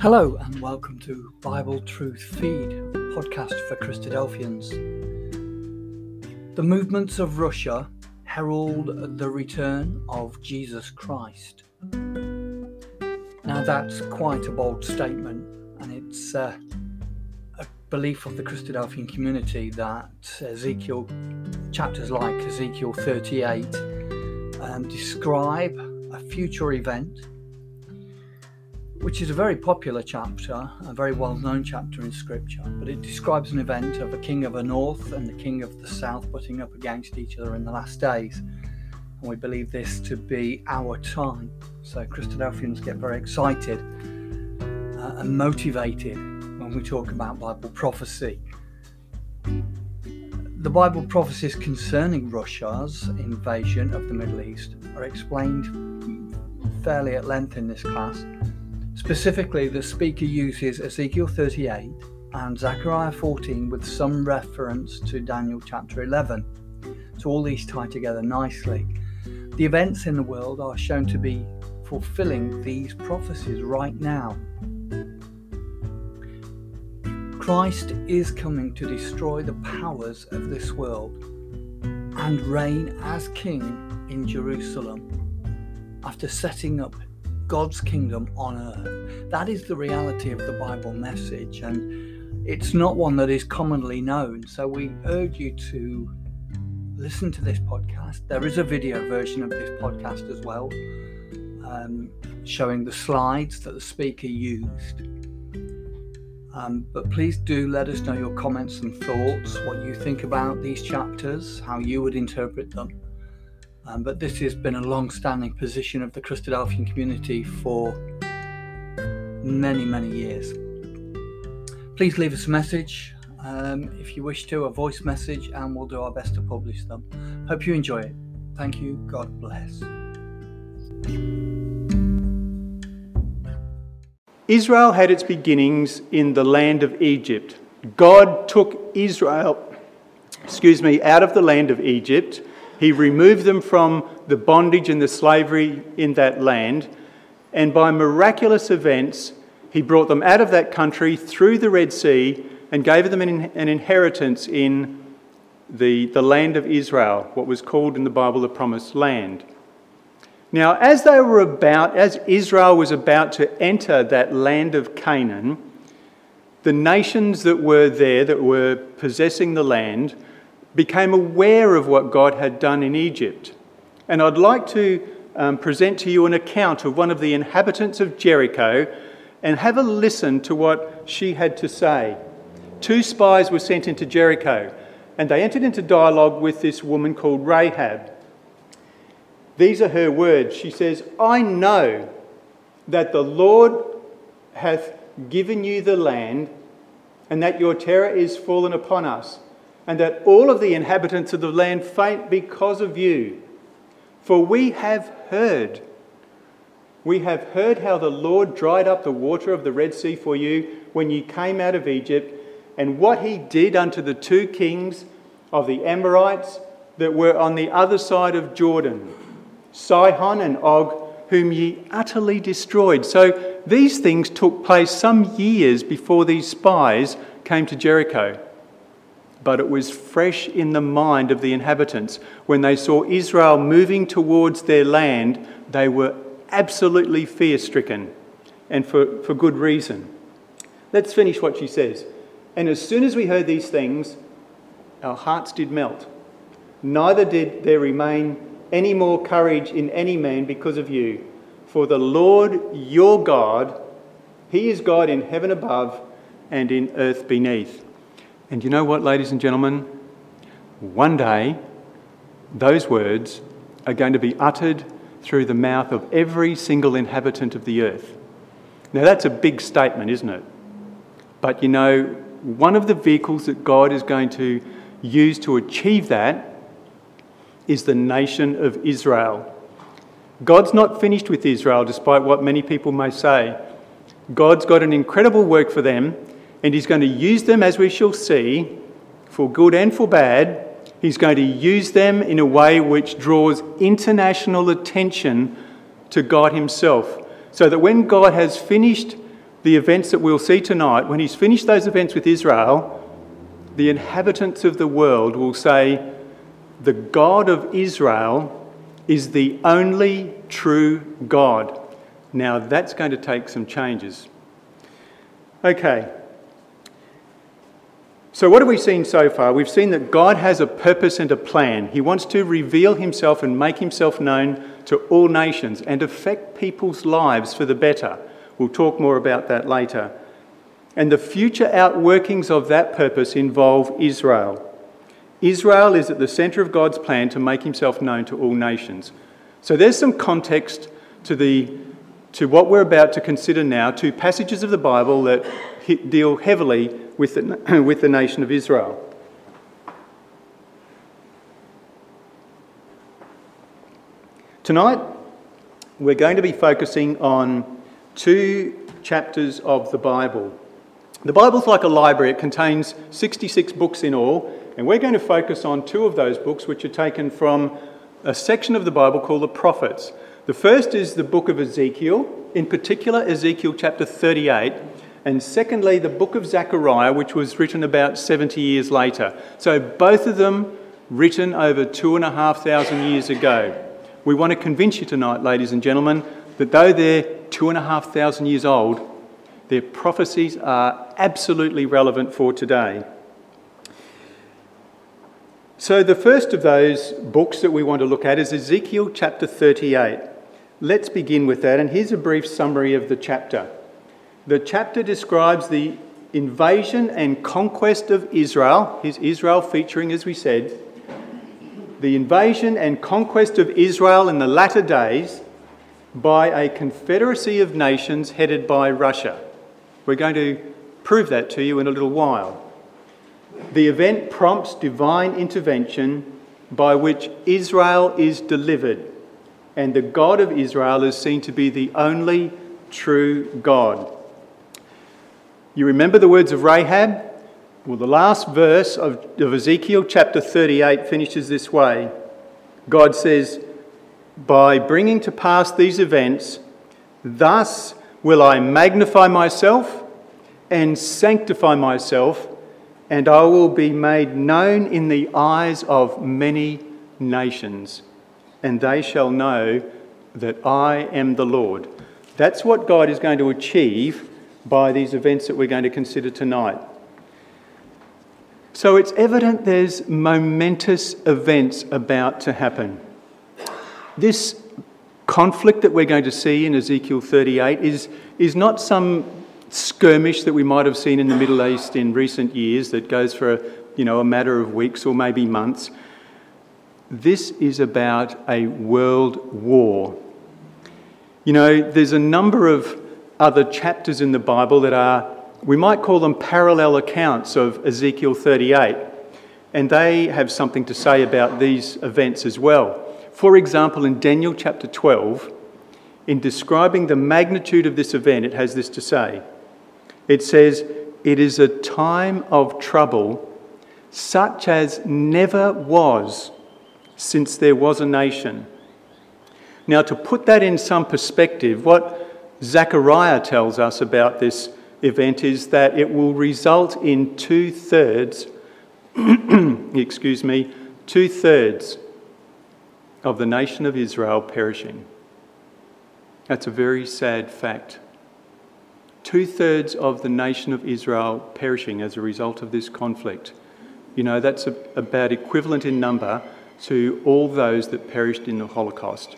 Hello, and welcome to Bible Truth Feed, podcast for Christadelphians. The movements of Russia herald the return of Jesus Christ. Now, that's quite a bold statement, and it's uh, a belief of the Christadelphian community that Ezekiel, chapters like Ezekiel 38, um, describe a future event which is a very popular chapter, a very well known chapter in Scripture, but it describes an event of a king of the north and the king of the south putting up against each other in the last days. And we believe this to be our time. So Christadelphians get very excited uh, and motivated when we talk about Bible prophecy. The Bible prophecies concerning Russia's invasion of the Middle East are explained fairly at length in this class Specifically, the speaker uses Ezekiel 38 and Zechariah 14 with some reference to Daniel chapter 11. So all these tie together nicely. The events in the world are shown to be fulfilling these prophecies right now. Christ is coming to destroy the powers of this world and reign as king in Jerusalem after setting up God's kingdom on earth. That is the reality of the Bible message, and it's not one that is commonly known. So we urge you to listen to this podcast. There is a video version of this podcast as well, um, showing the slides that the speaker used. Um, but please do let us know your comments and thoughts, what you think about these chapters, how you would interpret them. Um, but this has been a long standing position of the Christadelphian community for many, many years. Please leave us a message um, if you wish to, a voice message, and we'll do our best to publish them. Hope you enjoy it. Thank you. God bless. Israel had its beginnings in the land of Egypt. God took Israel, excuse me, out of the land of Egypt he removed them from the bondage and the slavery in that land. And by miraculous events, he brought them out of that country through the Red Sea and gave them an, an inheritance in the, the land of Israel, what was called in the Bible the Promised Land. Now, as they were about, as Israel was about to enter that land of Canaan, the nations that were there, that were possessing the land, became aware of what God had done in Egypt. And I'd like to um, present to you an account of one of the inhabitants of Jericho and have a listen to what she had to say. Two spies were sent into Jericho and they entered into dialogue with this woman called Rahab. These are her words. She says, I know that the Lord hath given you the land and that your terror is fallen upon us and that all of the inhabitants of the land faint because of you. For we have heard, we have heard how the Lord dried up the water of the Red Sea for you when you came out of Egypt, and what he did unto the two kings of the Amorites that were on the other side of Jordan, Sihon and Og, whom ye utterly destroyed. So these things took place some years before these spies came to Jericho but it was fresh in the mind of the inhabitants. When they saw Israel moving towards their land, they were absolutely fear stricken, and for, for good reason. Let's finish what she says. And as soon as we heard these things, our hearts did melt. Neither did there remain any more courage in any man because of you. For the Lord your God, He is God in heaven above and in earth beneath. And you know what, ladies and gentlemen? One day, those words are going to be uttered through the mouth of every single inhabitant of the earth. Now, that's a big statement, isn't it? But you know, one of the vehicles that God is going to use to achieve that is the nation of Israel. God's not finished with Israel, despite what many people may say. God's got an incredible work for them, and he's going to use them, as we shall see, for good and for bad. He's going to use them in a way which draws international attention to God Himself. So that when God has finished the events that we'll see tonight, when he's finished those events with Israel, the inhabitants of the world will say, The God of Israel is the only true God. Now, that's going to take some changes. Okay. So, what have we seen so far? We've seen that God has a purpose and a plan. He wants to reveal himself and make himself known to all nations and affect people's lives for the better. We'll talk more about that later. And the future outworkings of that purpose involve Israel. Israel is at the centre of God's plan to make himself known to all nations. So there's some context to, the, to what we're about to consider now, two passages of the Bible that deal heavily with the, with the nation of Israel. Tonight, we're going to be focusing on two chapters of the Bible. The Bible's like a library, it contains 66 books in all, and we're going to focus on two of those books, which are taken from a section of the Bible called the Prophets. The first is the book of Ezekiel, in particular, Ezekiel chapter 38, and secondly, the book of Zechariah, which was written about 70 years later. So both of them written over two and a half thousand years ago. We want to convince you tonight, ladies and gentlemen, that though they're two and a half thousand years old, their prophecies are absolutely relevant for today. So, the first of those books that we want to look at is Ezekiel chapter 38. Let's begin with that, and here's a brief summary of the chapter. The chapter describes the invasion and conquest of Israel. Here's Israel featuring, as we said, the invasion and conquest of Israel in the latter days by a confederacy of nations headed by Russia. We're going to prove that to you in a little while. The event prompts divine intervention by which Israel is delivered, and the God of Israel is seen to be the only true God. You remember the words of Rahab? Well, the last verse of, of Ezekiel chapter 38 finishes this way God says, By bringing to pass these events, thus will I magnify myself and sanctify myself and I will be made known in the eyes of many nations, and they shall know that I am the Lord. That's what God is going to achieve by these events that we're going to consider tonight. So it's evident there's momentous events about to happen. This conflict that we're going to see in Ezekiel 38 is, is not some skirmish that we might have seen in the Middle East in recent years that goes for a, you know, a matter of weeks or maybe months. This is about a world war. You know, there's a number of other chapters in the Bible that are, we might call them parallel accounts of Ezekiel 38, and they have something to say about these events as well. For example, in Daniel chapter 12, in describing the magnitude of this event, it has this to say it says, It is a time of trouble such as never was since there was a nation. Now, to put that in some perspective, what Zechariah tells us about this event is that it will result in two thirds, excuse me, two thirds of the nation of Israel perishing. That's a very sad fact two thirds of the nation of Israel perishing as a result of this conflict. You know, that's a, about equivalent in number to all those that perished in the Holocaust.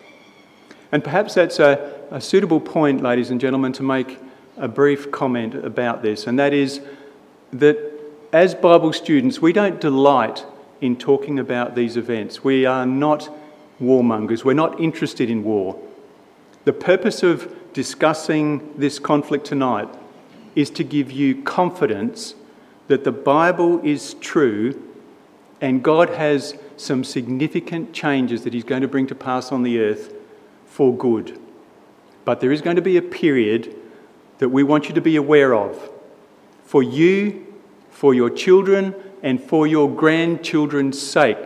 And perhaps that's a, a suitable point, ladies and gentlemen, to make a brief comment about this, and that is that as Bible students, we don't delight in talking about these events. We are not warmongers, we're not interested in war. The purpose of discussing this conflict tonight is to give you confidence that the Bible is true and God has some significant changes that He's going to bring to pass on the earth for good. But there is going to be a period that we want you to be aware of for you, for your children, and for your grandchildren's sake.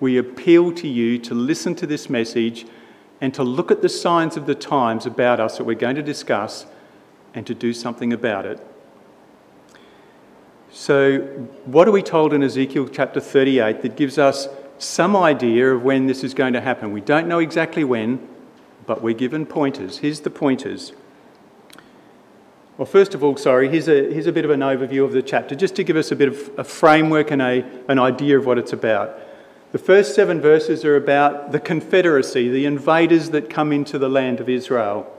We appeal to you to listen to this message and to look at the signs of the times about us that we're going to discuss and to do something about it. So, what are we told in Ezekiel chapter 38 that gives us some idea of when this is going to happen? We don't know exactly when, but we're given pointers. Here's the pointers. Well, first of all, sorry, here's a, here's a bit of an overview of the chapter, just to give us a bit of a framework and a, an idea of what it's about. The first seven verses are about the confederacy, the invaders that come into the land of Israel.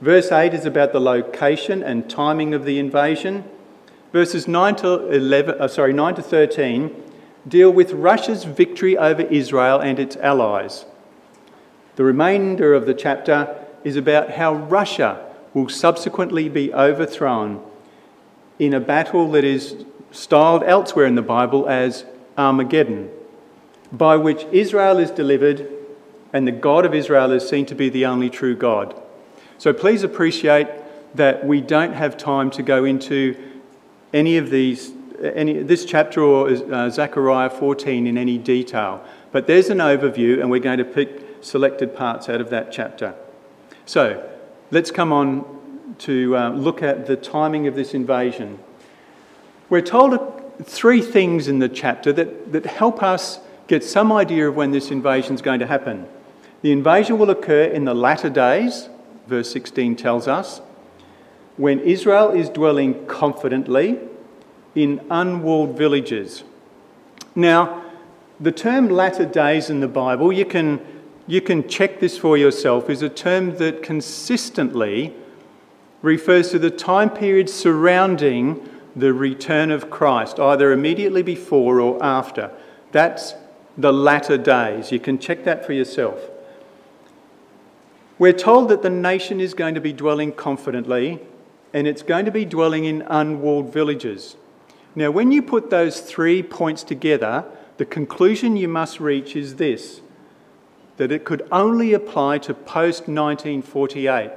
Verse 8 is about the location and timing of the invasion. Verses 9 to 11, uh, sorry, 9 to 13 deal with Russia's victory over Israel and its allies. The remainder of the chapter is about how Russia will subsequently be overthrown in a battle that is styled elsewhere in the Bible as Armageddon, by which Israel is delivered and the God of Israel is seen to be the only true God. So please appreciate that we don't have time to go into any of these, any, this chapter or uh, Zechariah 14 in any detail. But there's an overview, and we're going to pick selected parts out of that chapter. So let's come on to uh, look at the timing of this invasion. We're told three things in the chapter that, that help us get some idea of when this invasion is going to happen. The invasion will occur in the latter days, verse 16 tells us, when Israel is dwelling confidently in unwalled villages. Now, the term latter days in the Bible, you can, you can check this for yourself, is a term that consistently refers to the time period surrounding the return of Christ, either immediately before or after. That's the latter days. You can check that for yourself. We're told that the nation is going to be dwelling confidently and it's going to be dwelling in unwalled villages. Now, when you put those three points together, the conclusion you must reach is this that it could only apply to post 1948.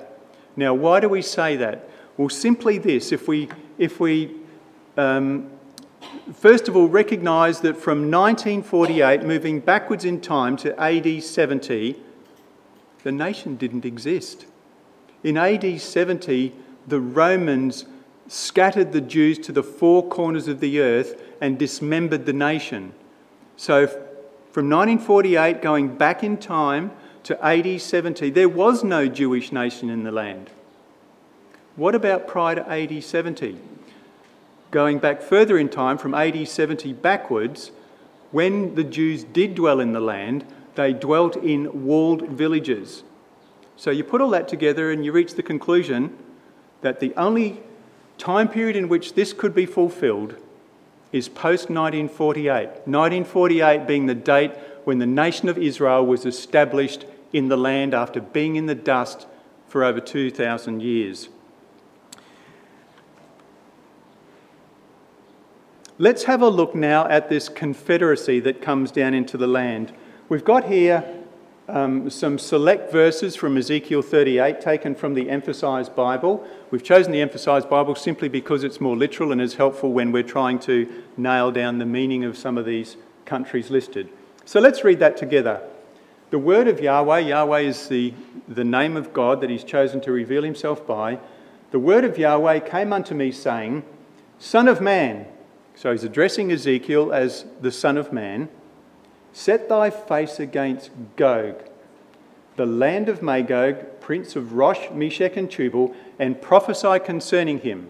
Now, why do we say that? Well, simply this if we, if we um, first of all recognise that from 1948, moving backwards in time to AD 70, the nation didn't exist. In AD 70, the Romans scattered the Jews to the four corners of the earth and dismembered the nation. So from 1948 going back in time to AD 70, there was no Jewish nation in the land. What about prior to AD 70? Going back further in time, from AD 70 backwards, when the Jews did dwell in the land, they dwelt in walled villages. So you put all that together and you reach the conclusion that the only time period in which this could be fulfilled is post 1948. 1948 being the date when the nation of Israel was established in the land after being in the dust for over 2,000 years. Let's have a look now at this confederacy that comes down into the land. We've got here um, some select verses from Ezekiel 38 taken from the Emphasized Bible. We've chosen the Emphasized Bible simply because it's more literal and is helpful when we're trying to nail down the meaning of some of these countries listed. So let's read that together. The word of Yahweh, Yahweh is the, the name of God that He's chosen to reveal Himself by. The word of Yahweh came unto me, saying, Son of man. So He's addressing Ezekiel as the Son of Man. Set thy face against Gog, the land of Magog, prince of Rosh, Meshech, and Tubal, and prophesy concerning him.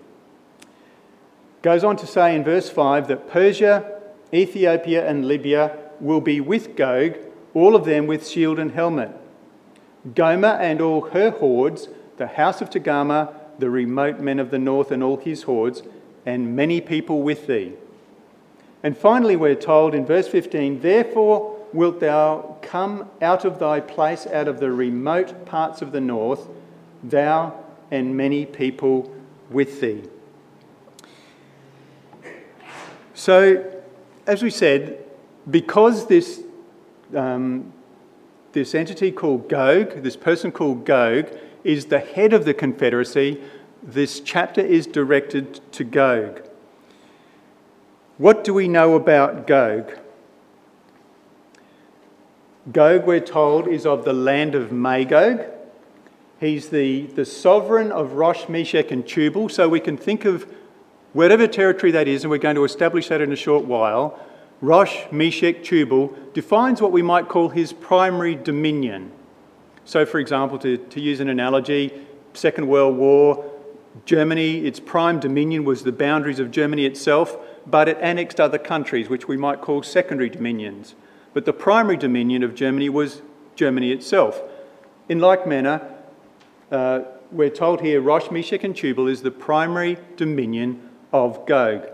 Goes on to say in verse 5 that Persia, Ethiopia, and Libya will be with Gog, all of them with shield and helmet. Gomer and all her hordes, the house of Togarmah, the remote men of the north and all his hordes, and many people with thee. And finally, we're told in verse 15, Therefore wilt thou come out of thy place, out of the remote parts of the north, thou and many people with thee. So, as we said, because this, um, this entity called Gog, this person called Gog, is the head of the Confederacy, this chapter is directed to Gog. What do we know about Gog? Gog, we're told, is of the land of Magog. He's the, the sovereign of Rosh, Meshech, and Tubal. So we can think of whatever territory that is, and we're going to establish that in a short while. Rosh, Meshech, Tubal defines what we might call his primary dominion. So, for example, to, to use an analogy, Second World War, Germany, its prime dominion was the boundaries of Germany itself, but it annexed other countries, which we might call secondary dominions. But the primary dominion of Germany was Germany itself. In like manner, uh, we're told here Rosh, Meshech, and Tubal is the primary dominion of Gog.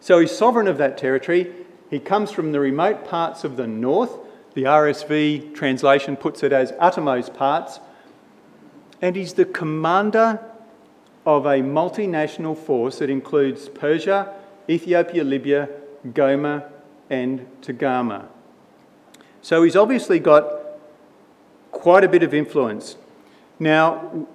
So he's sovereign of that territory. He comes from the remote parts of the north. The RSV translation puts it as uttermost parts. And he's the commander of a multinational force that includes Persia, Ethiopia, Libya, Gomer, and Togarmah. So he's obviously got quite a bit of influence. Now,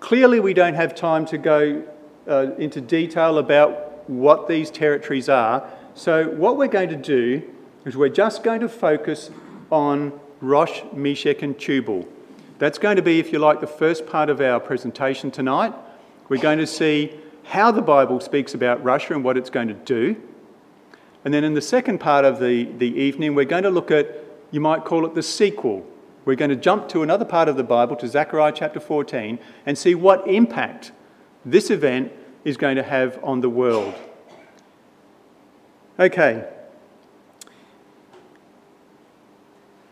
clearly, we don't have time to go uh, into detail about what these territories are. So, what we're going to do is we're just going to focus on Rosh, Meshech, and Tubal. That's going to be, if you like, the first part of our presentation tonight. We're going to see how the Bible speaks about Russia and what it's going to do. And then in the second part of the, the evening, we're going to look at, you might call it the sequel we're going to jump to another part of the Bible, to Zechariah chapter 14, and see what impact this event is going to have on the world. Okay.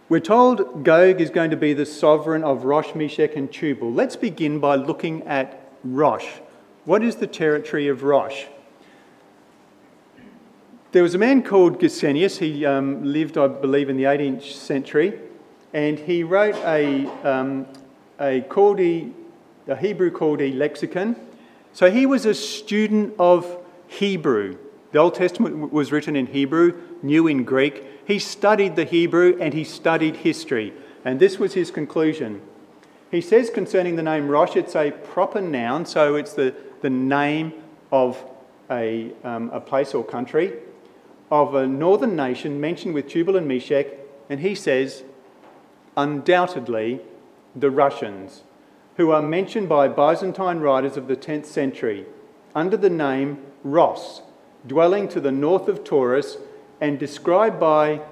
We're told Gog is going to be the sovereign of Rosh, Meshech, and Tubal. Let's begin by looking at Rosh. What is the territory of Rosh? There was a man called Gesenius. He um, lived, I believe, in the 18th century and he wrote a, um, a Chaldee, a Hebrew Chaldee lexicon. So he was a student of Hebrew. The Old Testament was written in Hebrew, new in Greek. He studied the Hebrew and he studied history. And this was his conclusion. He says concerning the name Rosh, it's a proper noun, so it's the, the name of a, um, a place or country, of a northern nation mentioned with Tubal and Meshech. And he says, undoubtedly the Russians, who are mentioned by Byzantine writers of the 10th century under the name Ross, dwelling to the north of Taurus and described by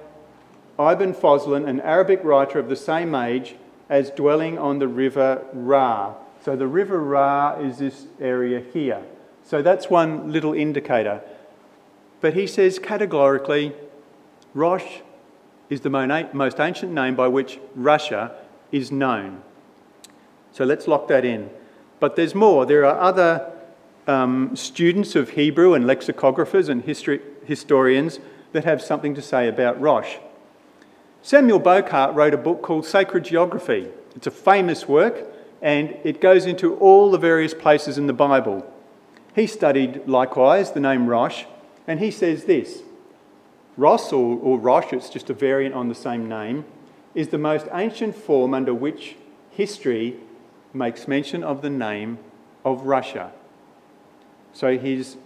Ibn Fozlan, an Arabic writer of the same age, as dwelling on the river Ra. So the river Ra is this area here. So that's one little indicator. But he says categorically, Rosh is the most ancient name by which Russia is known. So let's lock that in. But there's more. There are other um, students of Hebrew and lexicographers and history, historians that have something to say about Rosh. Samuel Bochart wrote a book called Sacred Geography. It's a famous work and it goes into all the various places in the Bible. He studied likewise the name Rosh and he says this Ros, or, or Rosh, it's just a variant on the same name, is the most ancient form under which history makes mention of the name of Russia. So his,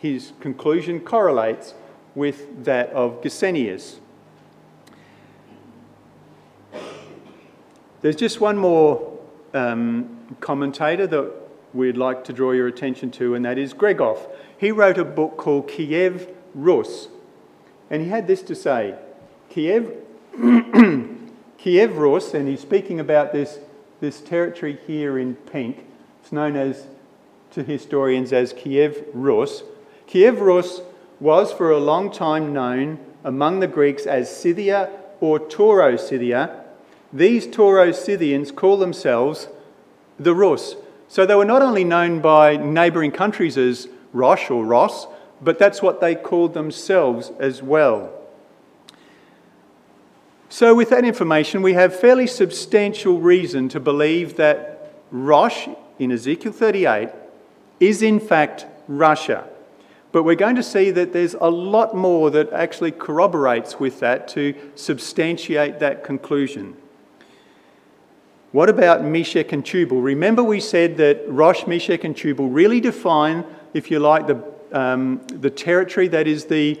his conclusion correlates with that of Gesenius. There's just one more um, commentator that we'd like to draw your attention to, and that is Gregoff. He wrote a book called Kiev Rus, and he had this to say Kiev, Kiev Rus, and he's speaking about this, this territory here in pink. It's known as, to historians as Kiev Rus. Kiev Rus was for a long time known among the Greeks as Scythia or Tauro Scythia. These Tauro Scythians call themselves the Rus. So they were not only known by neighbouring countries as Rosh or Ross, but that's what they called themselves as well. So, with that information, we have fairly substantial reason to believe that Rosh in Ezekiel 38 is in fact Russia. But we're going to see that there's a lot more that actually corroborates with that to substantiate that conclusion. What about Meshech and Tubal? Remember, we said that Rosh, Meshech, and Tubal really define, if you like, the um, the territory that is the,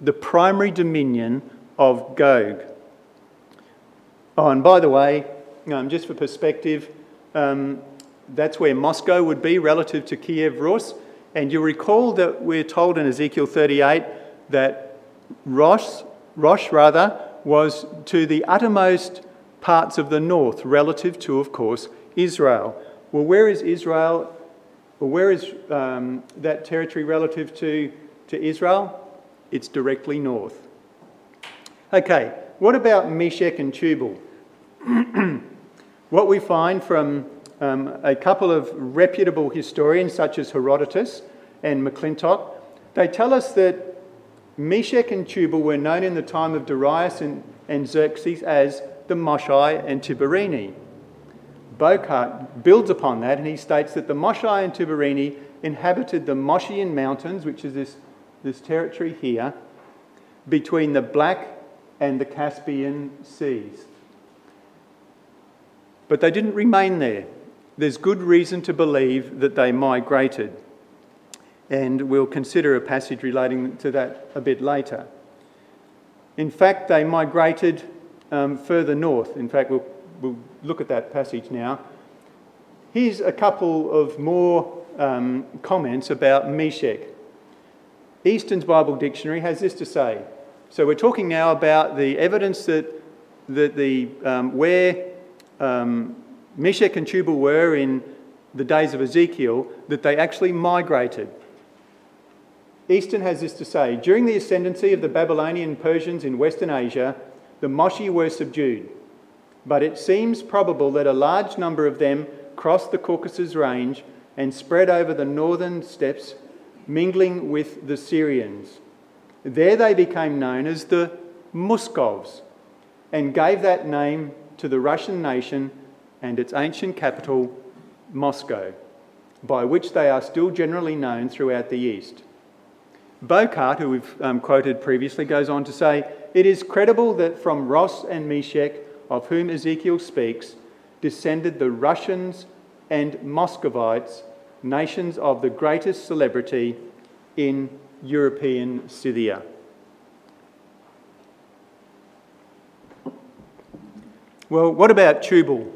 the primary dominion of Gog. Oh, and by the way, um, just for perspective, um, that's where Moscow would be relative to Kiev Rus. And you recall that we're told in Ezekiel 38 that Rosh, Rosh rather, was to the uttermost parts of the north relative to, of course, Israel. Well, where is Israel? Well, where is um, that territory relative to, to Israel? It's directly north. Okay, what about Meshech and Tubal? what we find from um, a couple of reputable historians, such as Herodotus and McClintock, they tell us that Meshech and Tubal were known in the time of Darius and, and Xerxes as the Moshai and Tiberini. Bochart builds upon that and he states that the Moshai and Tiberini inhabited the Moschian Mountains, which is this, this territory here, between the Black and the Caspian Seas. But they didn't remain there. There's good reason to believe that they migrated. And we'll consider a passage relating to that a bit later. In fact, they migrated um, further north. In fact, we'll, we'll, look at that passage now. Here's a couple of more um, comments about Meshech. Easton's Bible Dictionary has this to say. So we're talking now about the evidence that, that the, um, where um, Meshech and Tubal were in the days of Ezekiel, that they actually migrated. Easton has this to say During the ascendancy of the Babylonian Persians in Western Asia, the Moschi were subdued, but it seems probable that a large number of them crossed the Caucasus Range and spread over the northern steppes, mingling with the Syrians. There they became known as the Muscovs and gave that name to the Russian nation and its ancient capital, Moscow, by which they are still generally known throughout the East. Bochart, who we've um, quoted previously, goes on to say, It is credible that from Ross and Meshech, of whom Ezekiel speaks, descended the Russians and Muscovites, nations of the greatest celebrity in European Scythia. Well, what about Tubal?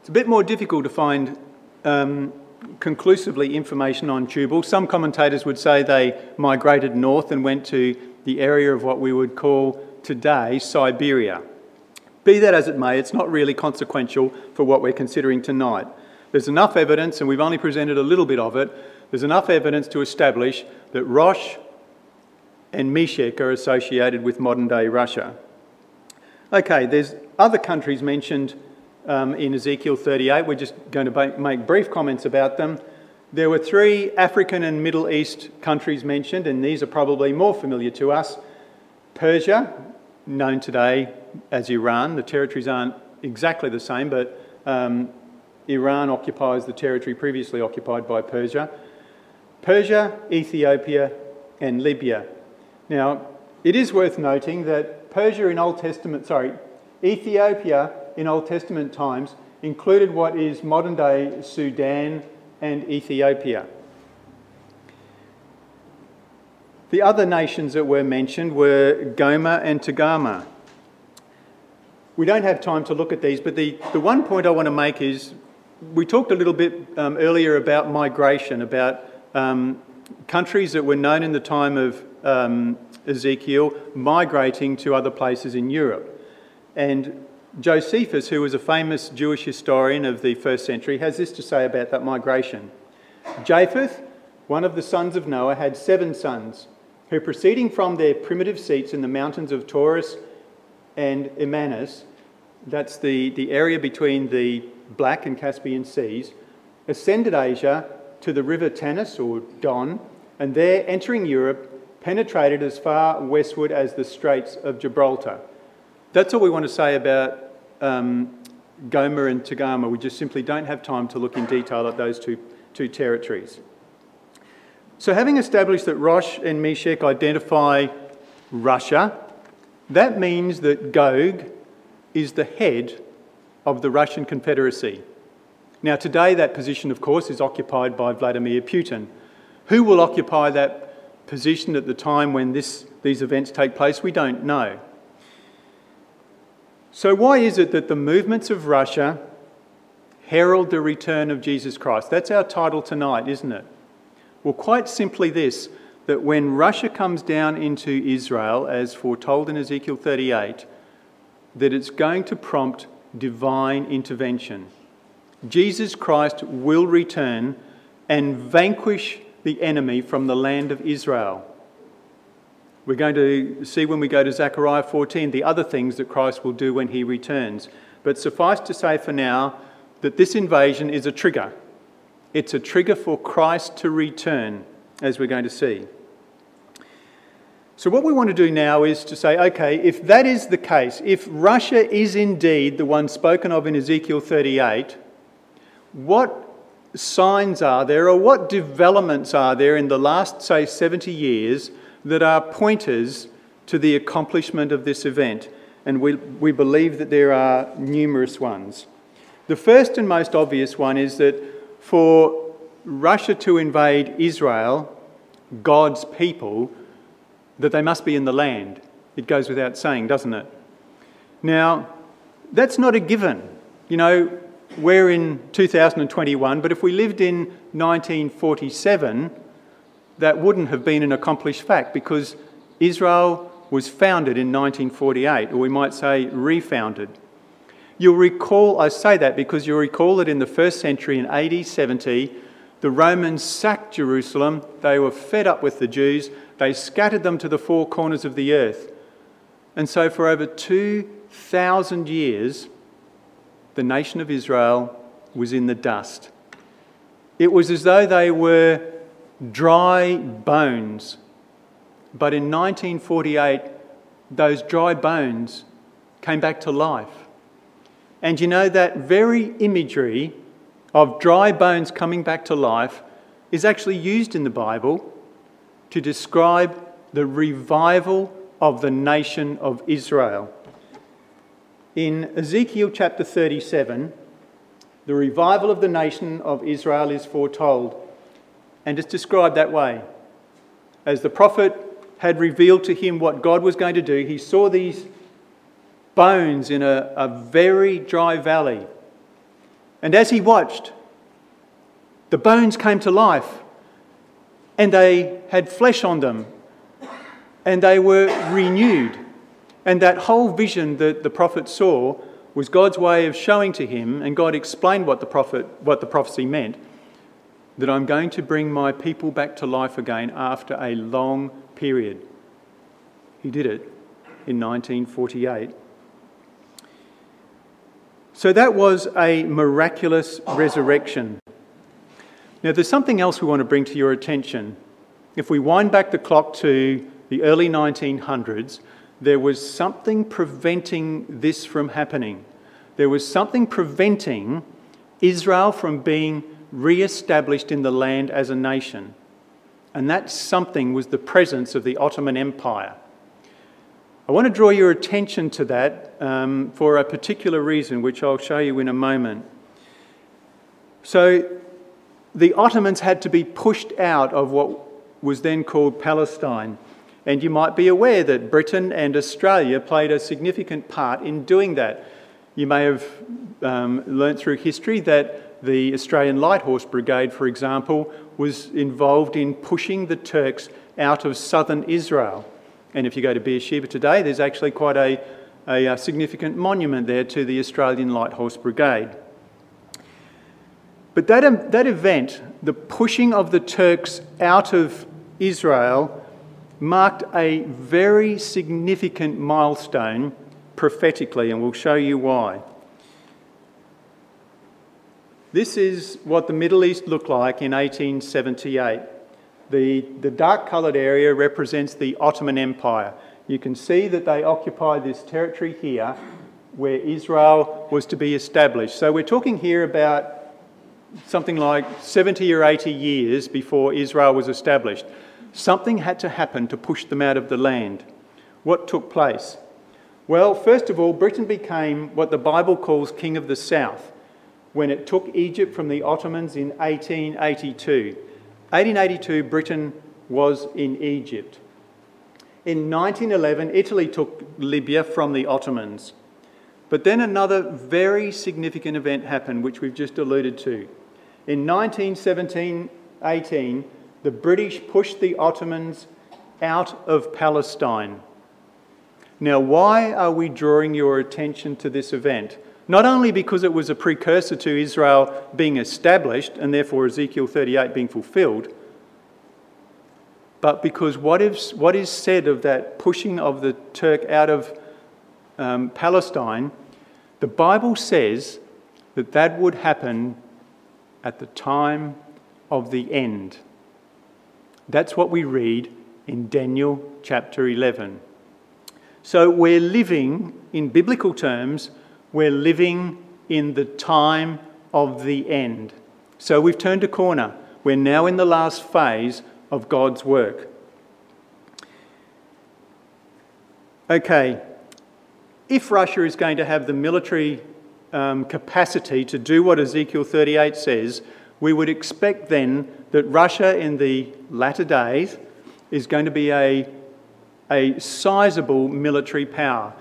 It's a bit more difficult to find um, conclusively information on Tubal. Some commentators would say they migrated north and went to the area of what we would call today Siberia. Be that as it may, it's not really consequential for what we're considering tonight. There's enough evidence, and we've only presented a little bit of it, there's enough evidence to establish that Rosh and Meshech are associated with modern day Russia. Okay, there's other countries mentioned um, in Ezekiel 38. We're just going to make brief comments about them. There were three African and Middle East countries mentioned, and these are probably more familiar to us. Persia, known today as Iran. The territories aren't exactly the same, but um, Iran occupies the territory previously occupied by Persia. Persia, Ethiopia, and Libya. Now, it is worth noting that Persia in Old Testament, sorry, Ethiopia in Old Testament times included what is modern day Sudan and Ethiopia. The other nations that were mentioned were Gomer and Togarmah. We don't have time to look at these, but the, the one point I want to make is we talked a little bit um, earlier about migration, about um, countries that were known in the time of um, Ezekiel migrating to other places in Europe. And Josephus, who was a famous Jewish historian of the first century, has this to say about that migration. Japheth, one of the sons of Noah, had seven sons, who proceeding from their primitive seats in the mountains of Taurus and Imanus, that's the, the area between the Black and Caspian Seas, ascended Asia to the river Tanais or Don, and there, entering Europe, penetrated as far westward as the Straits of Gibraltar. That's all we want to say about um, Gomer and Togarmah, We just simply don't have time to look in detail at those two, two territories. So, having established that Rosh and Meshech identify Russia, that means that Gog is the head of the Russian Confederacy. Now, today, that position, of course, is occupied by Vladimir Putin. Who will occupy that position at the time when this, these events take place, we don't know. So, why is it that the movements of Russia herald the return of Jesus Christ? That's our title tonight, isn't it? Well, quite simply this that when Russia comes down into Israel, as foretold in Ezekiel 38, that it's going to prompt divine intervention. Jesus Christ will return and vanquish the enemy from the land of Israel. We're going to see when we go to Zechariah 14 the other things that Christ will do when he returns. But suffice to say for now that this invasion is a trigger. It's a trigger for Christ to return, as we're going to see. So, what we want to do now is to say, okay, if that is the case, if Russia is indeed the one spoken of in Ezekiel 38, what signs are there or what developments are there in the last, say, 70 years that are pointers to the accomplishment of this event, and we, we believe that there are numerous ones. The first and most obvious one is that for Russia to invade Israel, God's people, that they must be in the land. It goes without saying, doesn't it? Now, that's not a given. You know, we're in 2021, but if we lived in 1947, that wouldn't have been an accomplished fact because Israel was founded in 1948, or we might say refounded. You'll recall, I say that because you'll recall that in the first century, in AD 70, the Romans sacked Jerusalem. They were fed up with the Jews. They scattered them to the four corners of the earth. And so, for over 2,000 years, the nation of Israel was in the dust. It was as though they were dry bones. But in 1948, those dry bones came back to life. And you know, that very imagery of dry bones coming back to life is actually used in the Bible to describe the revival of the nation of Israel. In Ezekiel chapter 37, the revival of the nation of Israel is foretold and it's described that way. As the prophet had revealed to him what God was going to do, he saw these bones in a, a very dry valley. And as he watched, the bones came to life and they had flesh on them and they were renewed. And that whole vision that the prophet saw was God's way of showing to him, and God explained what the, prophet, what the prophecy meant that I'm going to bring my people back to life again after a long period. He did it in 1948. So that was a miraculous resurrection. Now, there's something else we want to bring to your attention. If we wind back the clock to the early 1900s, there was something preventing this from happening. There was something preventing Israel from being re established in the land as a nation. And that something was the presence of the Ottoman Empire. I want to draw your attention to that um, for a particular reason, which I'll show you in a moment. So, the Ottomans had to be pushed out of what was then called Palestine. And you might be aware that Britain and Australia played a significant part in doing that. You may have um, learnt through history that the Australian Light Horse Brigade, for example, was involved in pushing the Turks out of southern Israel. And if you go to Beersheba today, there's actually quite a, a, a significant monument there to the Australian Light Horse Brigade. But that, um, that event, the pushing of the Turks out of Israel, marked a very significant milestone prophetically, and we'll show you why. This is what the Middle East looked like in 1878. The, the dark coloured area represents the Ottoman Empire. You can see that they occupy this territory here where Israel was to be established. So we're talking here about something like 70 or 80 years before Israel was established. Something had to happen to push them out of the land. What took place? Well, first of all, Britain became what the Bible calls King of the South when it took Egypt from the Ottomans in 1882. 1882, Britain was in Egypt. In 1911, Italy took Libya from the Ottomans. But then another very significant event happened, which we've just alluded to. In 1917 18, the British pushed the Ottomans out of Palestine. Now, why are we drawing your attention to this event? Not only because it was a precursor to Israel being established and therefore Ezekiel 38 being fulfilled, but because what is, what is said of that pushing of the Turk out of um, Palestine, the Bible says that that would happen at the time of the end. That's what we read in Daniel chapter 11. So we're living, in biblical terms, we're living in the time of the end. So we've turned a corner. We're now in the last phase of God's work. Okay, if Russia is going to have the military um, capacity to do what Ezekiel 38 says, we would expect then that Russia in the latter days is going to be a, a sizable military power.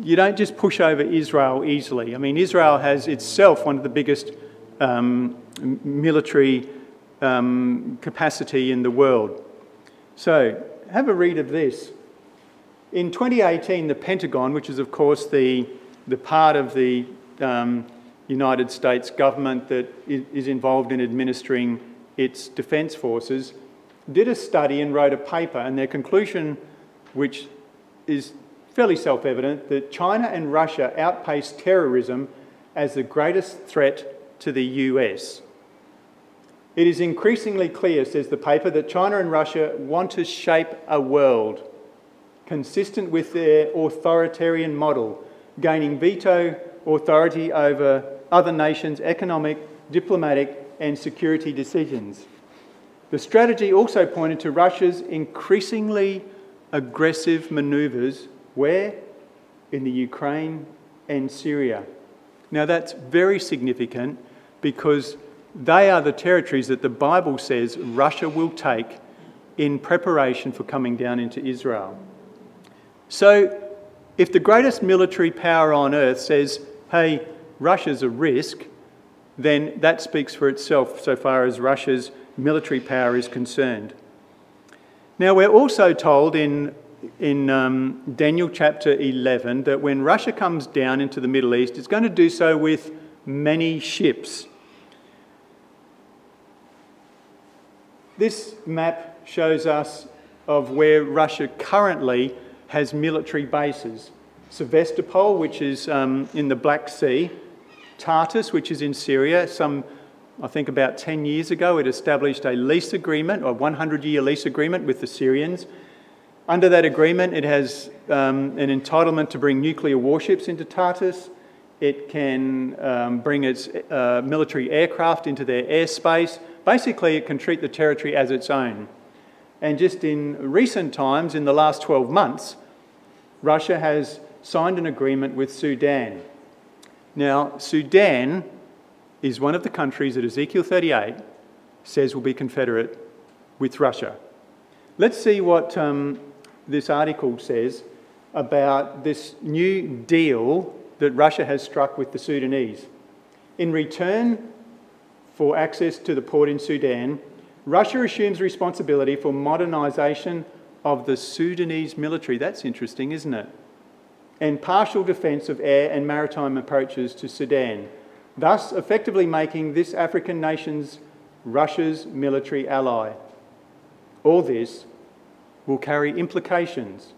You don't just push over Israel easily. I mean, Israel has itself one of the biggest um, military um, capacity in the world. So, have a read of this. In 2018, the Pentagon, which is, of course, the, the part of the um, United States government that is involved in administering its defence forces, did a study and wrote a paper, and their conclusion, which is fairly self evident, that China and Russia outpace terrorism as the greatest threat to the US. It is increasingly clear, says the paper, that China and Russia want to shape a world consistent with their authoritarian model, gaining veto authority over other nations' economic, diplomatic, and security decisions. The strategy also pointed to Russia's increasingly aggressive manoeuvres where? In the Ukraine and Syria. Now, that's very significant because they are the territories that the Bible says Russia will take in preparation for coming down into Israel. So, if the greatest military power on earth says, hey, Russia's a risk, then that speaks for itself so far as Russia's military power is concerned. Now, we're also told in, in um, Daniel chapter 11 that when Russia comes down into the Middle East, it's going to do so with many ships. This map shows us of where Russia currently has military bases. Sevastopol, which is um, in the Black Sea, Tartus, which is in Syria. Some, I think about 10 years ago, it established a lease agreement, a 100 year lease agreement with the Syrians. Under that agreement, it has um, an entitlement to bring nuclear warships into Tartus. It can um, bring its uh, military aircraft into their airspace. Basically, it can treat the territory as its own. And just in recent times, in the last 12 months, Russia has signed an agreement with Sudan. Now, Sudan is one of the countries that Ezekiel 38 says will be confederate with Russia. Let's see what um, this article says about this new deal that Russia has struck with the Sudanese. In return for access to the port in Sudan, Russia assumes responsibility for modernisation of the Sudanese military. That's interesting, isn't it? and partial defence of air and maritime approaches to Sudan, thus effectively making this African nation's Russia's military ally. All this will carry implications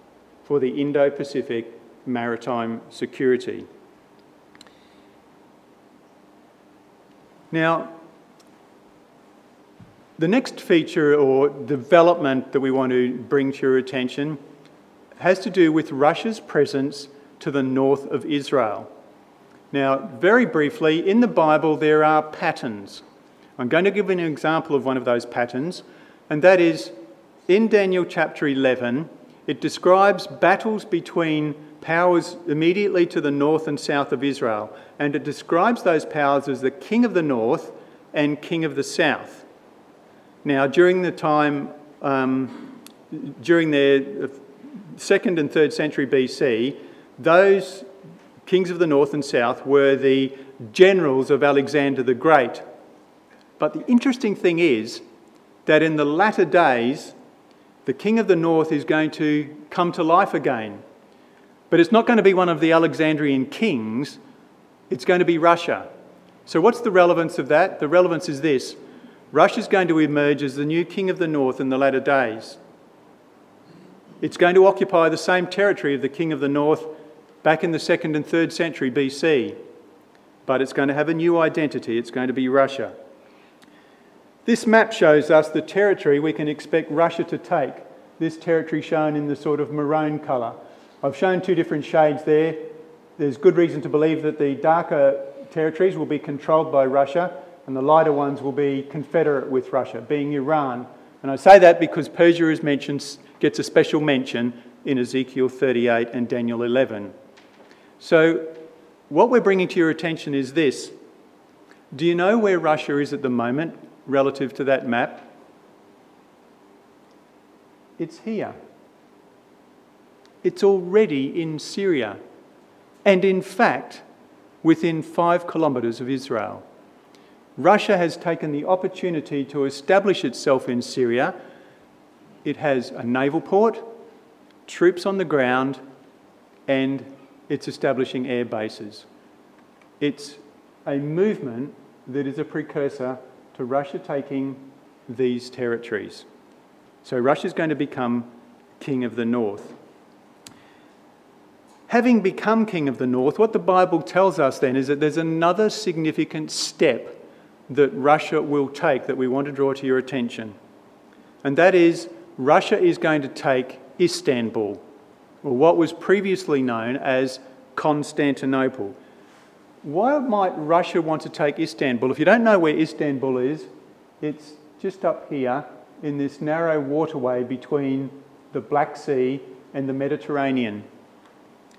for the Indo Pacific maritime security. Now, the next feature or development that we want to bring to your attention has to do with Russia's presence to the north of Israel. Now, very briefly, in the Bible there are patterns. I'm going to give an example of one of those patterns, and that is in Daniel chapter 11, it describes battles between powers immediately to the north and south of Israel, and it describes those powers as the king of the north and king of the south. Now, during the time, um, during their second and third century BC, those kings of the north and south, were the generals of Alexander the Great. But the interesting thing is that in the latter days, the king of the north is going to come to life again. But it's not going to be one of the Alexandrian kings, it's going to be Russia. So, what's the relevance of that? The relevance is this Russia is going to emerge as the new king of the north in the latter days. It's going to occupy the same territory of the king of the north back in the second and third century BC, but it's going to have a new identity. It's going to be Russia. This map shows us the territory we can expect Russia to take, this territory shown in the sort of maroon colour. I've shown two different shades there. There's good reason to believe that the darker territories will be controlled by Russia and the lighter ones will be confederate with Russia, being Iran. And I say that because Persia is mentioned, gets a special mention in Ezekiel 38 and Daniel 11. So, what we're bringing to your attention is this. Do you know where Russia is at the moment? Relative to that map? It's here. It's already in Syria, and in fact, within five kilometres of Israel. Russia has taken the opportunity to establish itself in Syria. It has a naval port, troops on the ground, and it's establishing air bases. It's a movement that is a precursor to Russia taking these territories. So Russia is going to become king of the north. Having become king of the north, what the Bible tells us then is that there's another significant step that Russia will take that we want to draw to your attention. And that is, Russia is going to take Istanbul, or what was previously known as Constantinople. Why might Russia want to take Istanbul? If you don't know where Istanbul is, it's just up here in this narrow waterway between the Black Sea and the Mediterranean.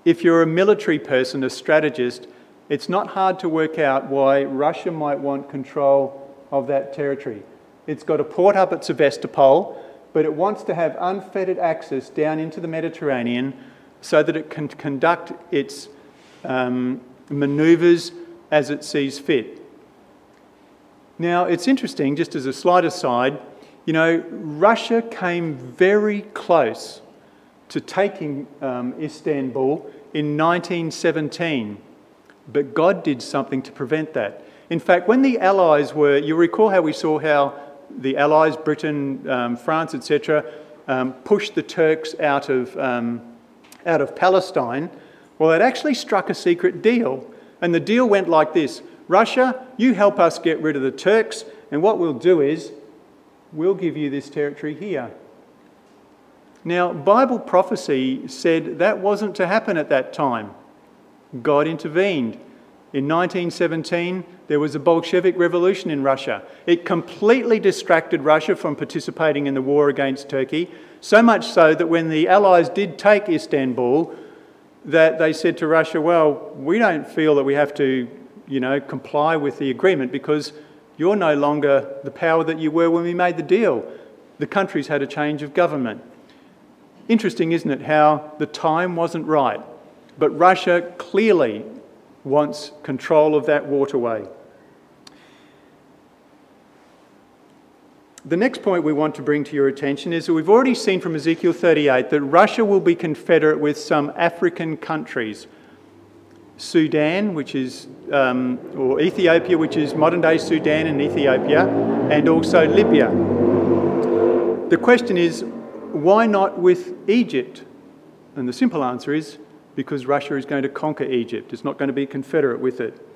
If you're a military person, a strategist, it's not hard to work out why Russia might want control of that territory. It's got a port up at Sevastopol, but it wants to have unfettered access down into the Mediterranean so that it can conduct its um, manoeuvres as it sees fit. Now, it's interesting, just as a slight aside, you know, Russia came very close to taking um, Istanbul in 1917, but God did something to prevent that. In fact, when the Allies were, you recall how we saw how the Allies, Britain, um, France, etc., um, pushed the Turks out of, um, out of Palestine. Well, it actually struck a secret deal. And the deal went like this Russia, you help us get rid of the Turks, and what we'll do is we'll give you this territory here. Now, Bible prophecy said that wasn't to happen at that time. God intervened. In 1917, there was a Bolshevik revolution in Russia. It completely distracted Russia from participating in the war against Turkey, so much so that when the Allies did take Istanbul, that they said to Russia, well, we don't feel that we have to, you know, comply with the agreement because you're no longer the power that you were when we made the deal. The country's had a change of government. Interesting, isn't it, how the time wasn't right. But Russia clearly wants control of that waterway. The next point we want to bring to your attention is that we've already seen from Ezekiel 38 that Russia will be confederate with some African countries. Sudan, which is, um, or Ethiopia, which is modern day Sudan and Ethiopia, and also Libya. The question is, why not with Egypt? And the simple answer is because Russia is going to conquer Egypt. It's not going to be confederate with it.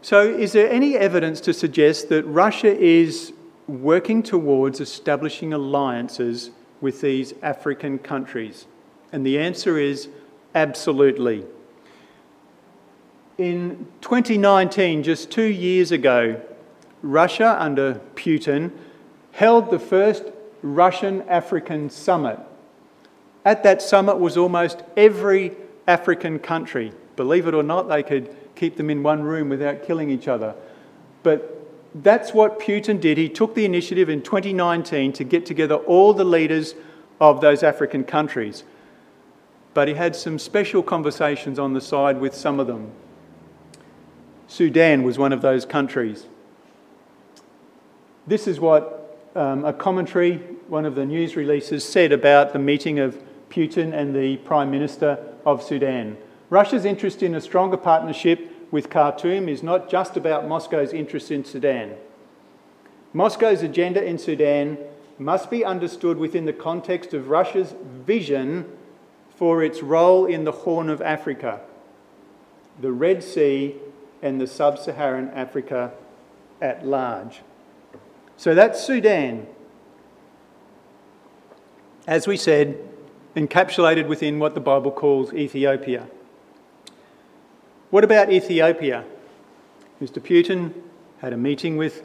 So, is there any evidence to suggest that Russia is working towards establishing alliances with these African countries? And the answer is absolutely. In 2019, just two years ago, Russia under Putin held the first Russian African summit. At that summit was almost every African country. Believe it or not, they could keep them in one room without killing each other. But that's what Putin did. He took the initiative in 2019 to get together all the leaders of those African countries. but he had some special conversations on the side with some of them. Sudan was one of those countries. This is what um, a commentary, one of the news releases, said about the meeting of Putin and the Prime Minister of Sudan. Russia's interest in a stronger partnership with Khartoum is not just about Moscow's interests in Sudan. Moscow's agenda in Sudan must be understood within the context of Russia's vision for its role in the Horn of Africa, the Red Sea, and the sub Saharan Africa at large. So that's Sudan. As we said, encapsulated within what the Bible calls Ethiopia. What about Ethiopia? Mr. Putin had a meeting with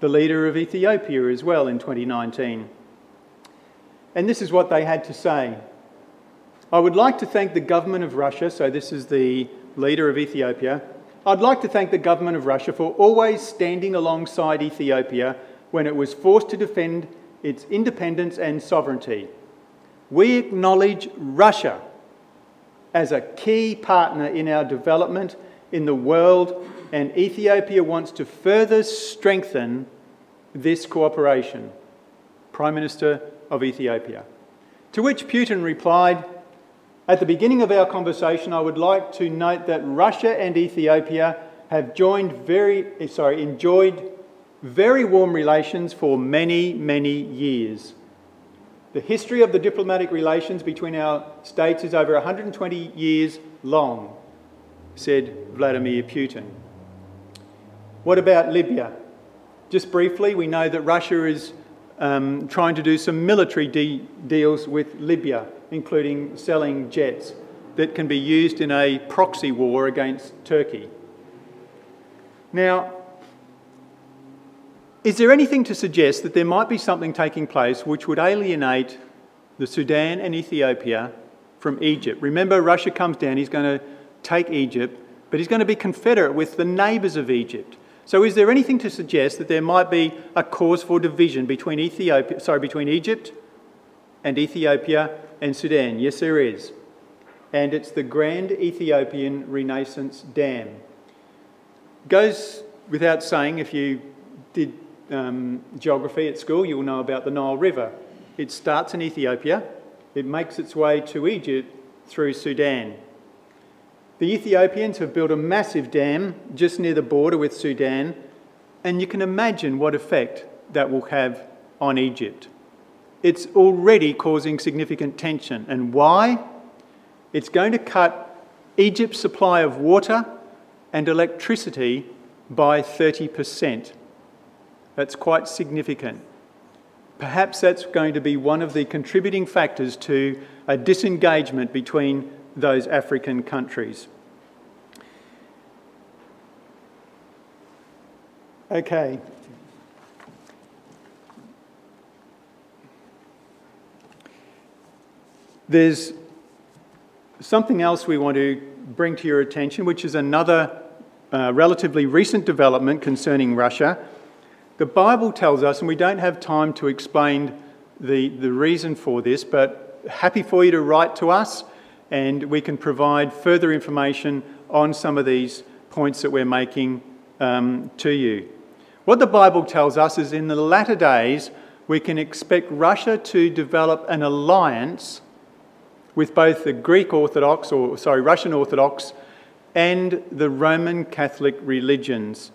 the leader of Ethiopia as well in 2019. And this is what they had to say. I would like to thank the government of Russia, so this is the leader of Ethiopia. I'd like to thank the government of Russia for always standing alongside Ethiopia when it was forced to defend its independence and sovereignty. We acknowledge Russia as a key partner in our development in the world, and Ethiopia wants to further strengthen this cooperation. Prime Minister of Ethiopia. To which Putin replied, At the beginning of our conversation, I would like to note that Russia and Ethiopia have joined very, eh, sorry, enjoyed very warm relations for many, many years. The history of the diplomatic relations between our states is over 120 years long, said Vladimir Putin. What about Libya? Just briefly, we know that Russia is um, trying to do some military de- deals with Libya, including selling jets that can be used in a proxy war against Turkey. Now, is there anything to suggest that there might be something taking place which would alienate the Sudan and Ethiopia from Egypt? Remember, Russia comes down, he's going to take Egypt, but he's going to be confederate with the neighbours of Egypt. So, is there anything to suggest that there might be a cause for division between Ethiopia, sorry, between Egypt and Ethiopia and Sudan? Yes, there is. And it's the Grand Ethiopian Renaissance Dam. Goes without saying, if you did um, geography at school, you'll know about the Nile River. It starts in Ethiopia, it makes its way to Egypt through Sudan. The Ethiopians have built a massive dam just near the border with Sudan, and you can imagine what effect that will have on Egypt. It's already causing significant tension. And why? It's going to cut Egypt's supply of water and electricity by 30%. That's quite significant. Perhaps that's going to be one of the contributing factors to a disengagement between those African countries. Okay. There's something else we want to bring to your attention, which is another uh, relatively recent development concerning Russia. The Bible tells us, and we don't have time to explain the, the reason for this, but happy for you to write to us and we can provide further information on some of these points that we're making um, to you. What the Bible tells us is in the latter days, we can expect Russia to develop an alliance with both the Greek Orthodox, or sorry, Russian Orthodox, and the Roman Catholic religions.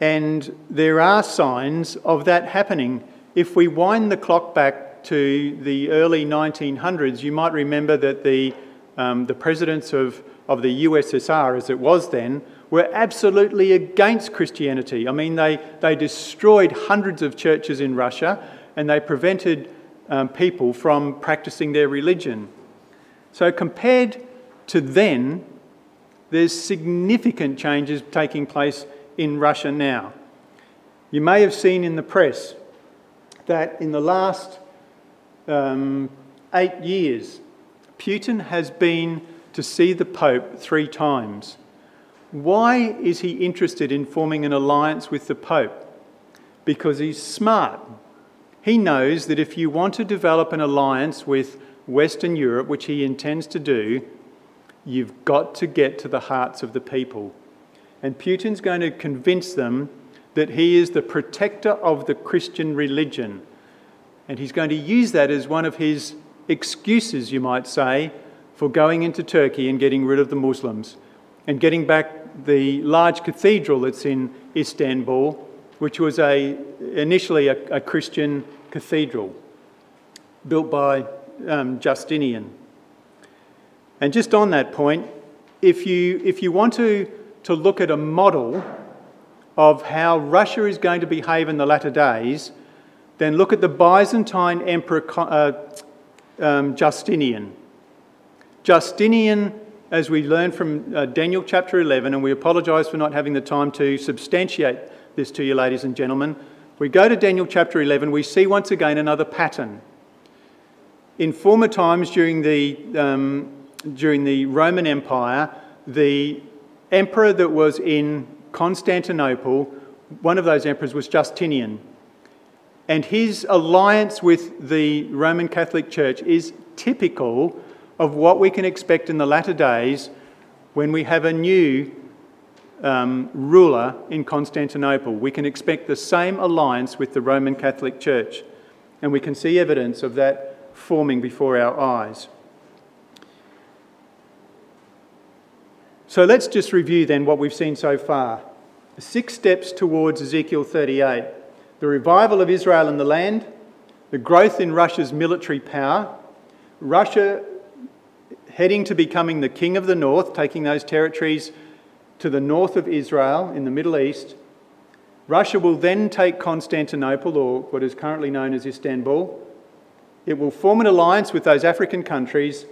And there are signs of that happening. If we wind the clock back to the early 1900s, you might remember that the, um, the presidents of, of the USSR, as it was then, were absolutely against Christianity. I mean, they, they destroyed hundreds of churches in Russia and they prevented um, people from practicing their religion. So, compared to then, there's significant changes taking place in Russia now. You may have seen in the press that in the last um, eight years, Putin has been to see the Pope three times. Why is he interested in forming an alliance with the Pope? Because he's smart. He knows that if you want to develop an alliance with Western Europe, which he intends to do, you've got to get to the hearts of the people. And Putin's going to convince them that he is the protector of the Christian religion. And he's going to use that as one of his excuses, you might say, for going into Turkey and getting rid of the Muslims and getting back the large cathedral that's in Istanbul, which was a, initially a, a Christian cathedral built by um, Justinian. And just on that point, if you, if you want to, to look at a model of how Russia is going to behave in the latter days, then look at the Byzantine Emperor uh, um, Justinian. Justinian, as we learn from uh, Daniel chapter 11, and we apologise for not having the time to substantiate this to you, ladies and gentlemen. We go to Daniel chapter 11, we see once again another pattern. In former times during the, um, during the Roman Empire, the emperor that was in Constantinople, one of those emperors was Justinian. And his alliance with the Roman Catholic Church is typical of what we can expect in the latter days when we have a new um, ruler in Constantinople. We can expect the same alliance with the Roman Catholic Church, and we can see evidence of that forming before our eyes. So let's just review then what we've seen so far. Six steps towards Ezekiel 38 the revival of Israel in the land, the growth in Russia's military power, Russia heading to becoming the king of the north, taking those territories to the north of Israel in the Middle East. Russia will then take Constantinople, or what is currently known as Istanbul. It will form an alliance with those African countries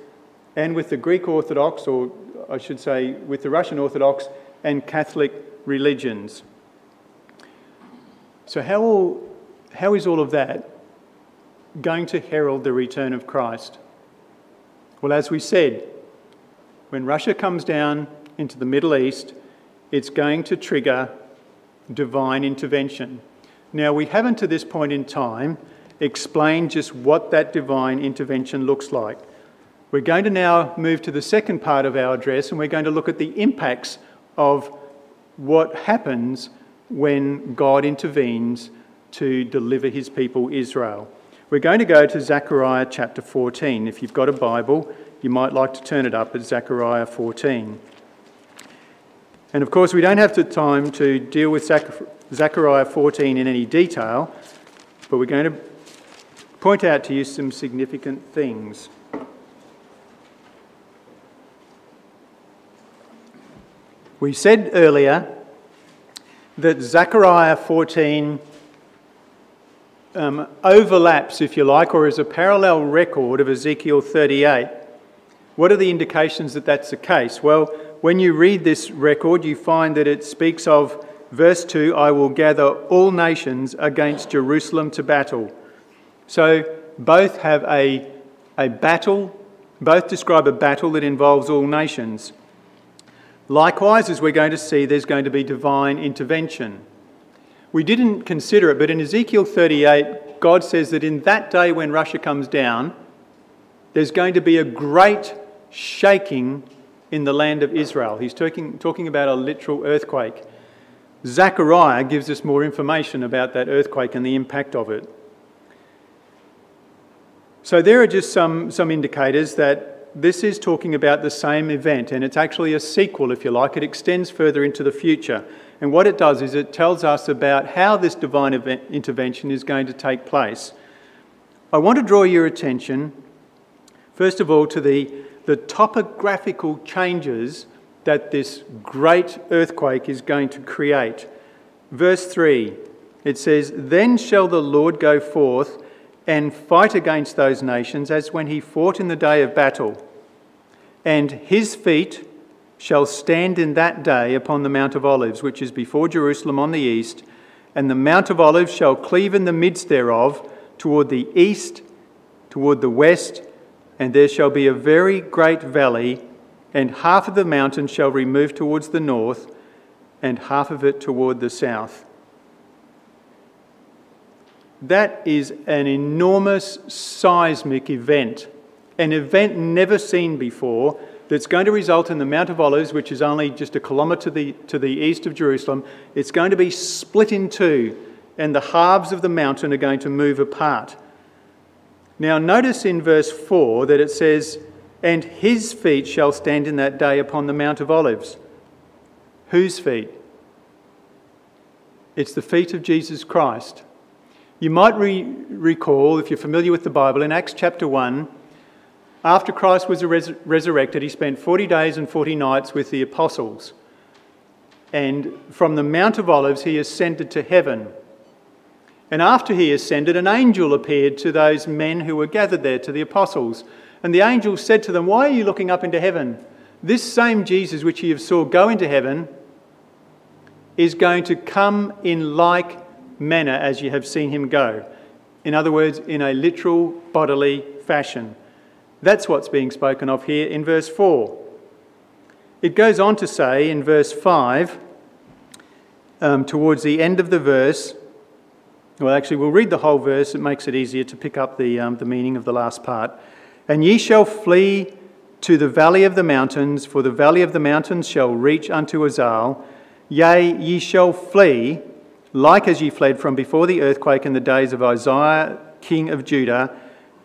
and with the Greek Orthodox, or I should say, with the Russian Orthodox and Catholic religions. So, how, how is all of that going to herald the return of Christ? Well, as we said, when Russia comes down into the Middle East, it's going to trigger divine intervention. Now, we haven't to this point in time explained just what that divine intervention looks like. We're going to now move to the second part of our address and we're going to look at the impacts of what happens when God intervenes to deliver his people Israel. We're going to go to Zechariah chapter 14. If you've got a Bible, you might like to turn it up at Zechariah 14. And of course, we don't have the time to deal with Zechariah 14 in any detail, but we're going to point out to you some significant things. We said earlier that Zechariah 14 um, overlaps, if you like, or is a parallel record of Ezekiel 38. What are the indications that that's the case? Well, when you read this record, you find that it speaks of verse 2 I will gather all nations against Jerusalem to battle. So both have a, a battle, both describe a battle that involves all nations. Likewise, as we're going to see, there's going to be divine intervention. We didn't consider it, but in Ezekiel 38, God says that in that day when Russia comes down, there's going to be a great shaking in the land of Israel. He's talking, talking about a literal earthquake. Zechariah gives us more information about that earthquake and the impact of it. So, there are just some, some indicators that this is talking about the same event, and it's actually a sequel, if you like. It extends further into the future. And what it does is it tells us about how this divine intervention is going to take place. I want to draw your attention, first of all, to the the topographical changes that this great earthquake is going to create. Verse 3 it says, Then shall the Lord go forth and fight against those nations as when he fought in the day of battle. And his feet shall stand in that day upon the Mount of Olives, which is before Jerusalem on the east, and the Mount of Olives shall cleave in the midst thereof toward the east, toward the west, and there shall be a very great valley, and half of the mountain shall remove towards the north, and half of it toward the south. That is an enormous seismic event an event never seen before that's going to result in the Mount of Olives, which is only just a kilometre to the, to the east of Jerusalem. It's going to be split in two, and the halves of the mountain are going to move apart. Now, notice in verse 4 that it says, And his feet shall stand in that day upon the Mount of Olives. Whose feet? It's the feet of Jesus Christ. You might re- recall, if you're familiar with the Bible, in Acts chapter 1, after Christ was res- resurrected, he spent 40 days and 40 nights with the apostles. And from the Mount of Olives, he ascended to heaven. And after he ascended, an angel appeared to those men who were gathered there, to the apostles. And the angel said to them, Why are you looking up into heaven? This same Jesus which you have saw go into heaven is going to come in like manner as you have seen him go. In other words, in a literal bodily fashion. That's what's being spoken of here in verse 4. It goes on to say in verse 5, um, towards the end of the verse, well, actually, we'll read the whole verse. It makes it easier to pick up the, um, the meaning of the last part. And ye shall flee to the valley of the mountains, for the valley of the mountains shall reach unto Azal. Yea, ye shall flee, like as ye fled from before the earthquake in the days of Uzziah, king of Judah.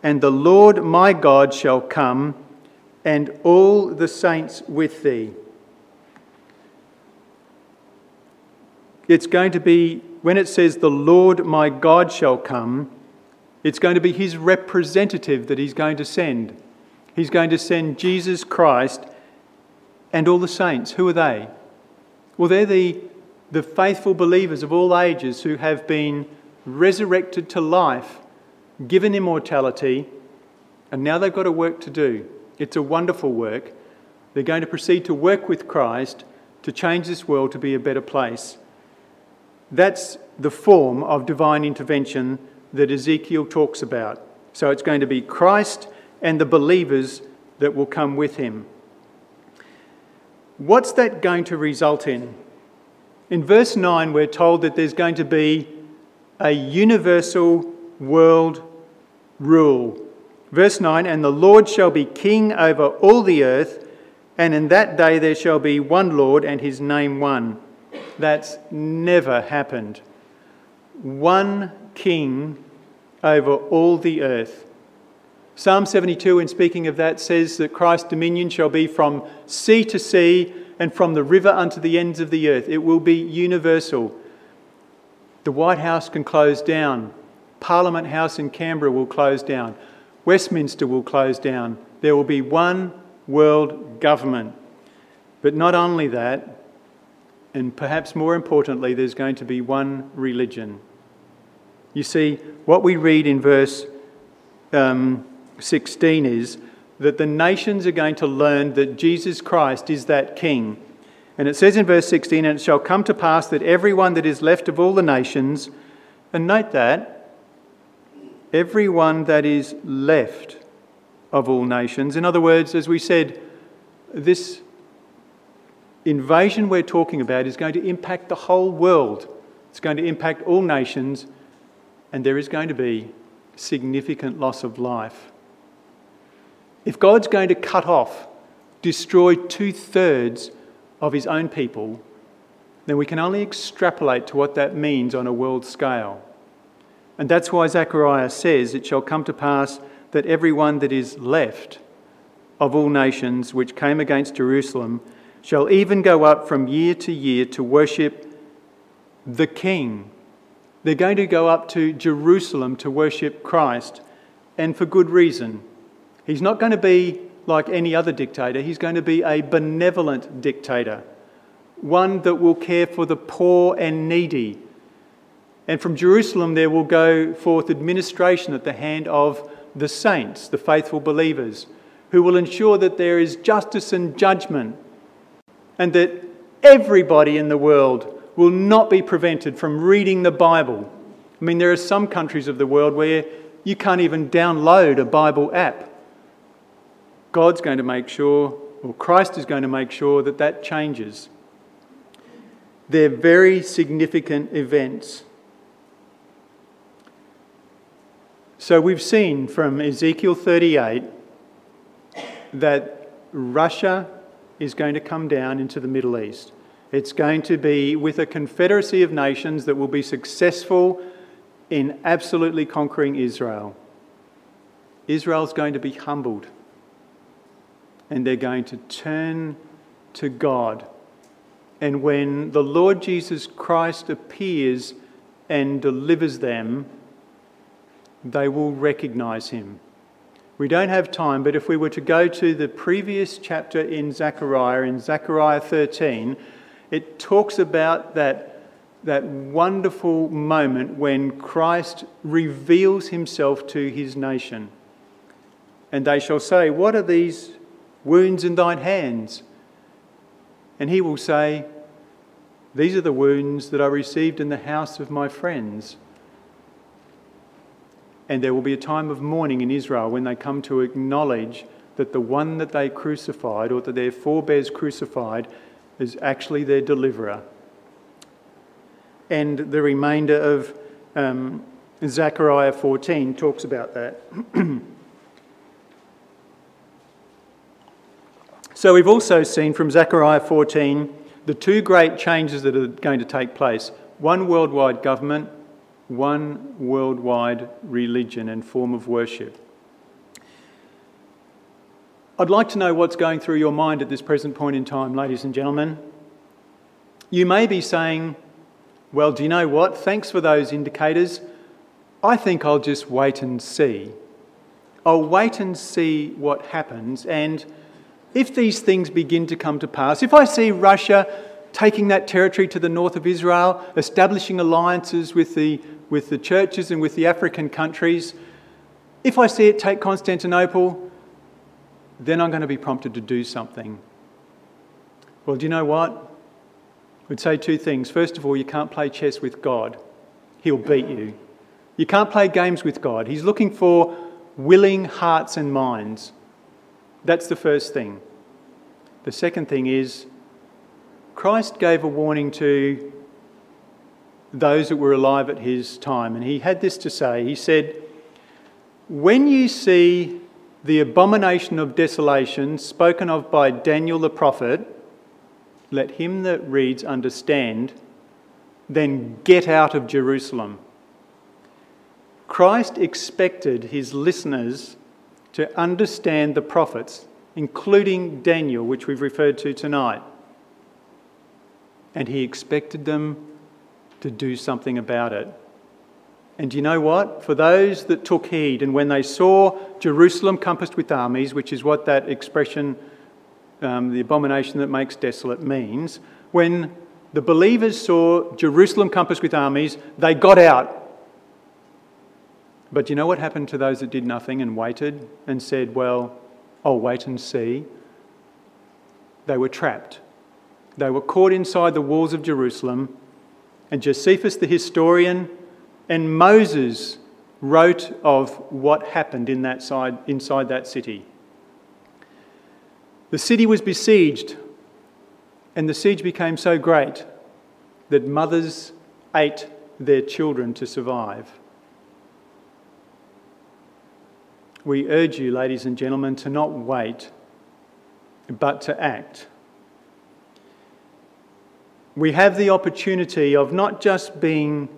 And the Lord my God shall come, and all the saints with thee. It's going to be, when it says, the Lord my God shall come, it's going to be his representative that he's going to send. He's going to send Jesus Christ and all the saints. Who are they? Well, they're the, the faithful believers of all ages who have been resurrected to life, given immortality, and now they've got a work to do. It's a wonderful work. They're going to proceed to work with Christ to change this world to be a better place. That's the form of divine intervention that Ezekiel talks about. So it's going to be Christ and the believers that will come with him. What's that going to result in? In verse 9, we're told that there's going to be a universal world rule. Verse 9, and the Lord shall be king over all the earth, and in that day there shall be one Lord and his name one. That's never happened. One king over all the earth. Psalm 72, in speaking of that, says that Christ's dominion shall be from sea to sea and from the river unto the ends of the earth. It will be universal. The White House can close down. Parliament House in Canberra will close down. Westminster will close down. There will be one world government. But not only that, and perhaps more importantly, there's going to be one religion. You see, what we read in verse um, 16 is that the nations are going to learn that Jesus Christ is that King. And it says in verse 16, And it shall come to pass that everyone that is left of all the nations, and note that, everyone that is left of all nations, in other words, as we said, this invasion we're talking about is going to impact the whole world. It's going to impact all nations, and there is going to be significant loss of life. If God's going to cut off, destroy two thirds of his own people, then we can only extrapolate to what that means on a world scale. And that's why Zechariah says, It shall come to pass that everyone that is left of all nations which came against Jerusalem shall even go up from year to year to worship the King. They're going to go up to Jerusalem to worship Christ, and for good reason. He's not going to be like any other dictator, he's going to be a benevolent dictator, one that will care for the poor and needy. And from Jerusalem, there will go forth administration at the hand of the saints, the faithful believers, who will ensure that there is justice and judgment, and that everybody in the world will not be prevented from reading the Bible. I mean, there are some countries of the world where you can't even download a Bible app. God's going to make sure, or Christ is going to make sure that that changes. They're very significant events. So we've seen from Ezekiel 38 that Russia is going to come down into the Middle East. It's going to be with a confederacy of nations that will be successful in absolutely conquering Israel. Israel's going to be humbled and they're going to turn to God. And when the Lord Jesus Christ appears and delivers them, they will recognize him. We don't have time, but if we were to go to the previous chapter in Zechariah, in Zechariah 13, it talks about that, that wonderful moment when Christ reveals himself to his nation. And they shall say, What are these wounds in thine hands? And he will say, These are the wounds that I received in the house of my friends. And there will be a time of mourning in Israel when they come to acknowledge that the one that they crucified or that their forebears crucified is actually their deliverer. And the remainder of um, Zechariah 14 talks about that. so we've also seen from Zechariah 14 the two great changes that are going to take place one worldwide government one worldwide religion and form of worship. I'd like to know what's going through your mind at this present point in time, ladies and gentlemen. You may be saying, Well, do you know what? Thanks for those indicators. I think I'll just wait and see. I'll wait and see what happens. And if these things begin to come to pass, if I see Russia taking that territory to the north of Israel, establishing alliances with the, with the churches and with the African countries. If I see it take Constantinople, then I'm going to be prompted to do something. Well, do you know what? I'd say two things. First of all, you can't play chess with God, He'll beat you. You can't play games with God. He's looking for willing hearts and minds. That's the first thing. The second thing is Christ gave a warning to those that were alive at his time, and he had this to say. He said, When you see the abomination of desolation spoken of by Daniel the prophet, let him that reads understand, then get out of Jerusalem. Christ expected his listeners to understand the prophets, including Daniel, which we've referred to tonight and he expected them to do something about it. And you know what? For those that took heed, and when they saw Jerusalem compassed with armies, which is what that expression, um, the abomination that makes desolate, means, when the believers saw Jerusalem compassed with armies, they got out. But you know what happened to those that did nothing and waited and said, Well, I'll wait and see? They were trapped. They were caught inside the walls of Jerusalem, and Josephus the historian and Moses wrote of what happened in that side, inside that city. The city was besieged, and the siege became so great that mothers ate their children to survive. We urge you, ladies and gentlemen, to not wait, but to act we have the opportunity of not just being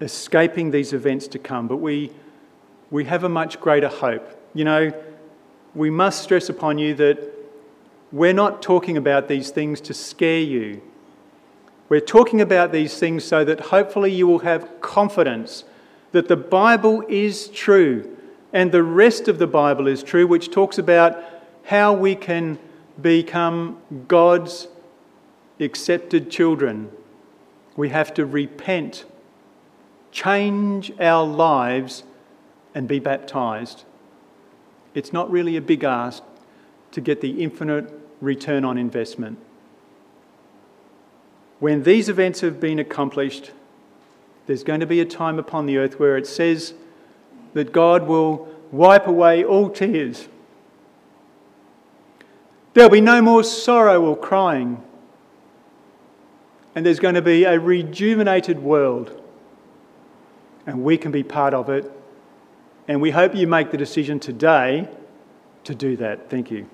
escaping these events to come, but we, we have a much greater hope. You know, we must stress upon you that we're not talking about these things to scare you. We're talking about these things so that hopefully you will have confidence that the Bible is true and the rest of the Bible is true, which talks about how we can become God's accepted children, we have to repent, change our lives, and be baptized. It's not really a big ask to get the infinite return on investment. When these events have been accomplished, there's going to be a time upon the earth where it says that God will wipe away all tears. There'll be no more sorrow or crying and there's going to be a rejuvenated world, and we can be part of it. And we hope you make the decision today to do that. Thank you.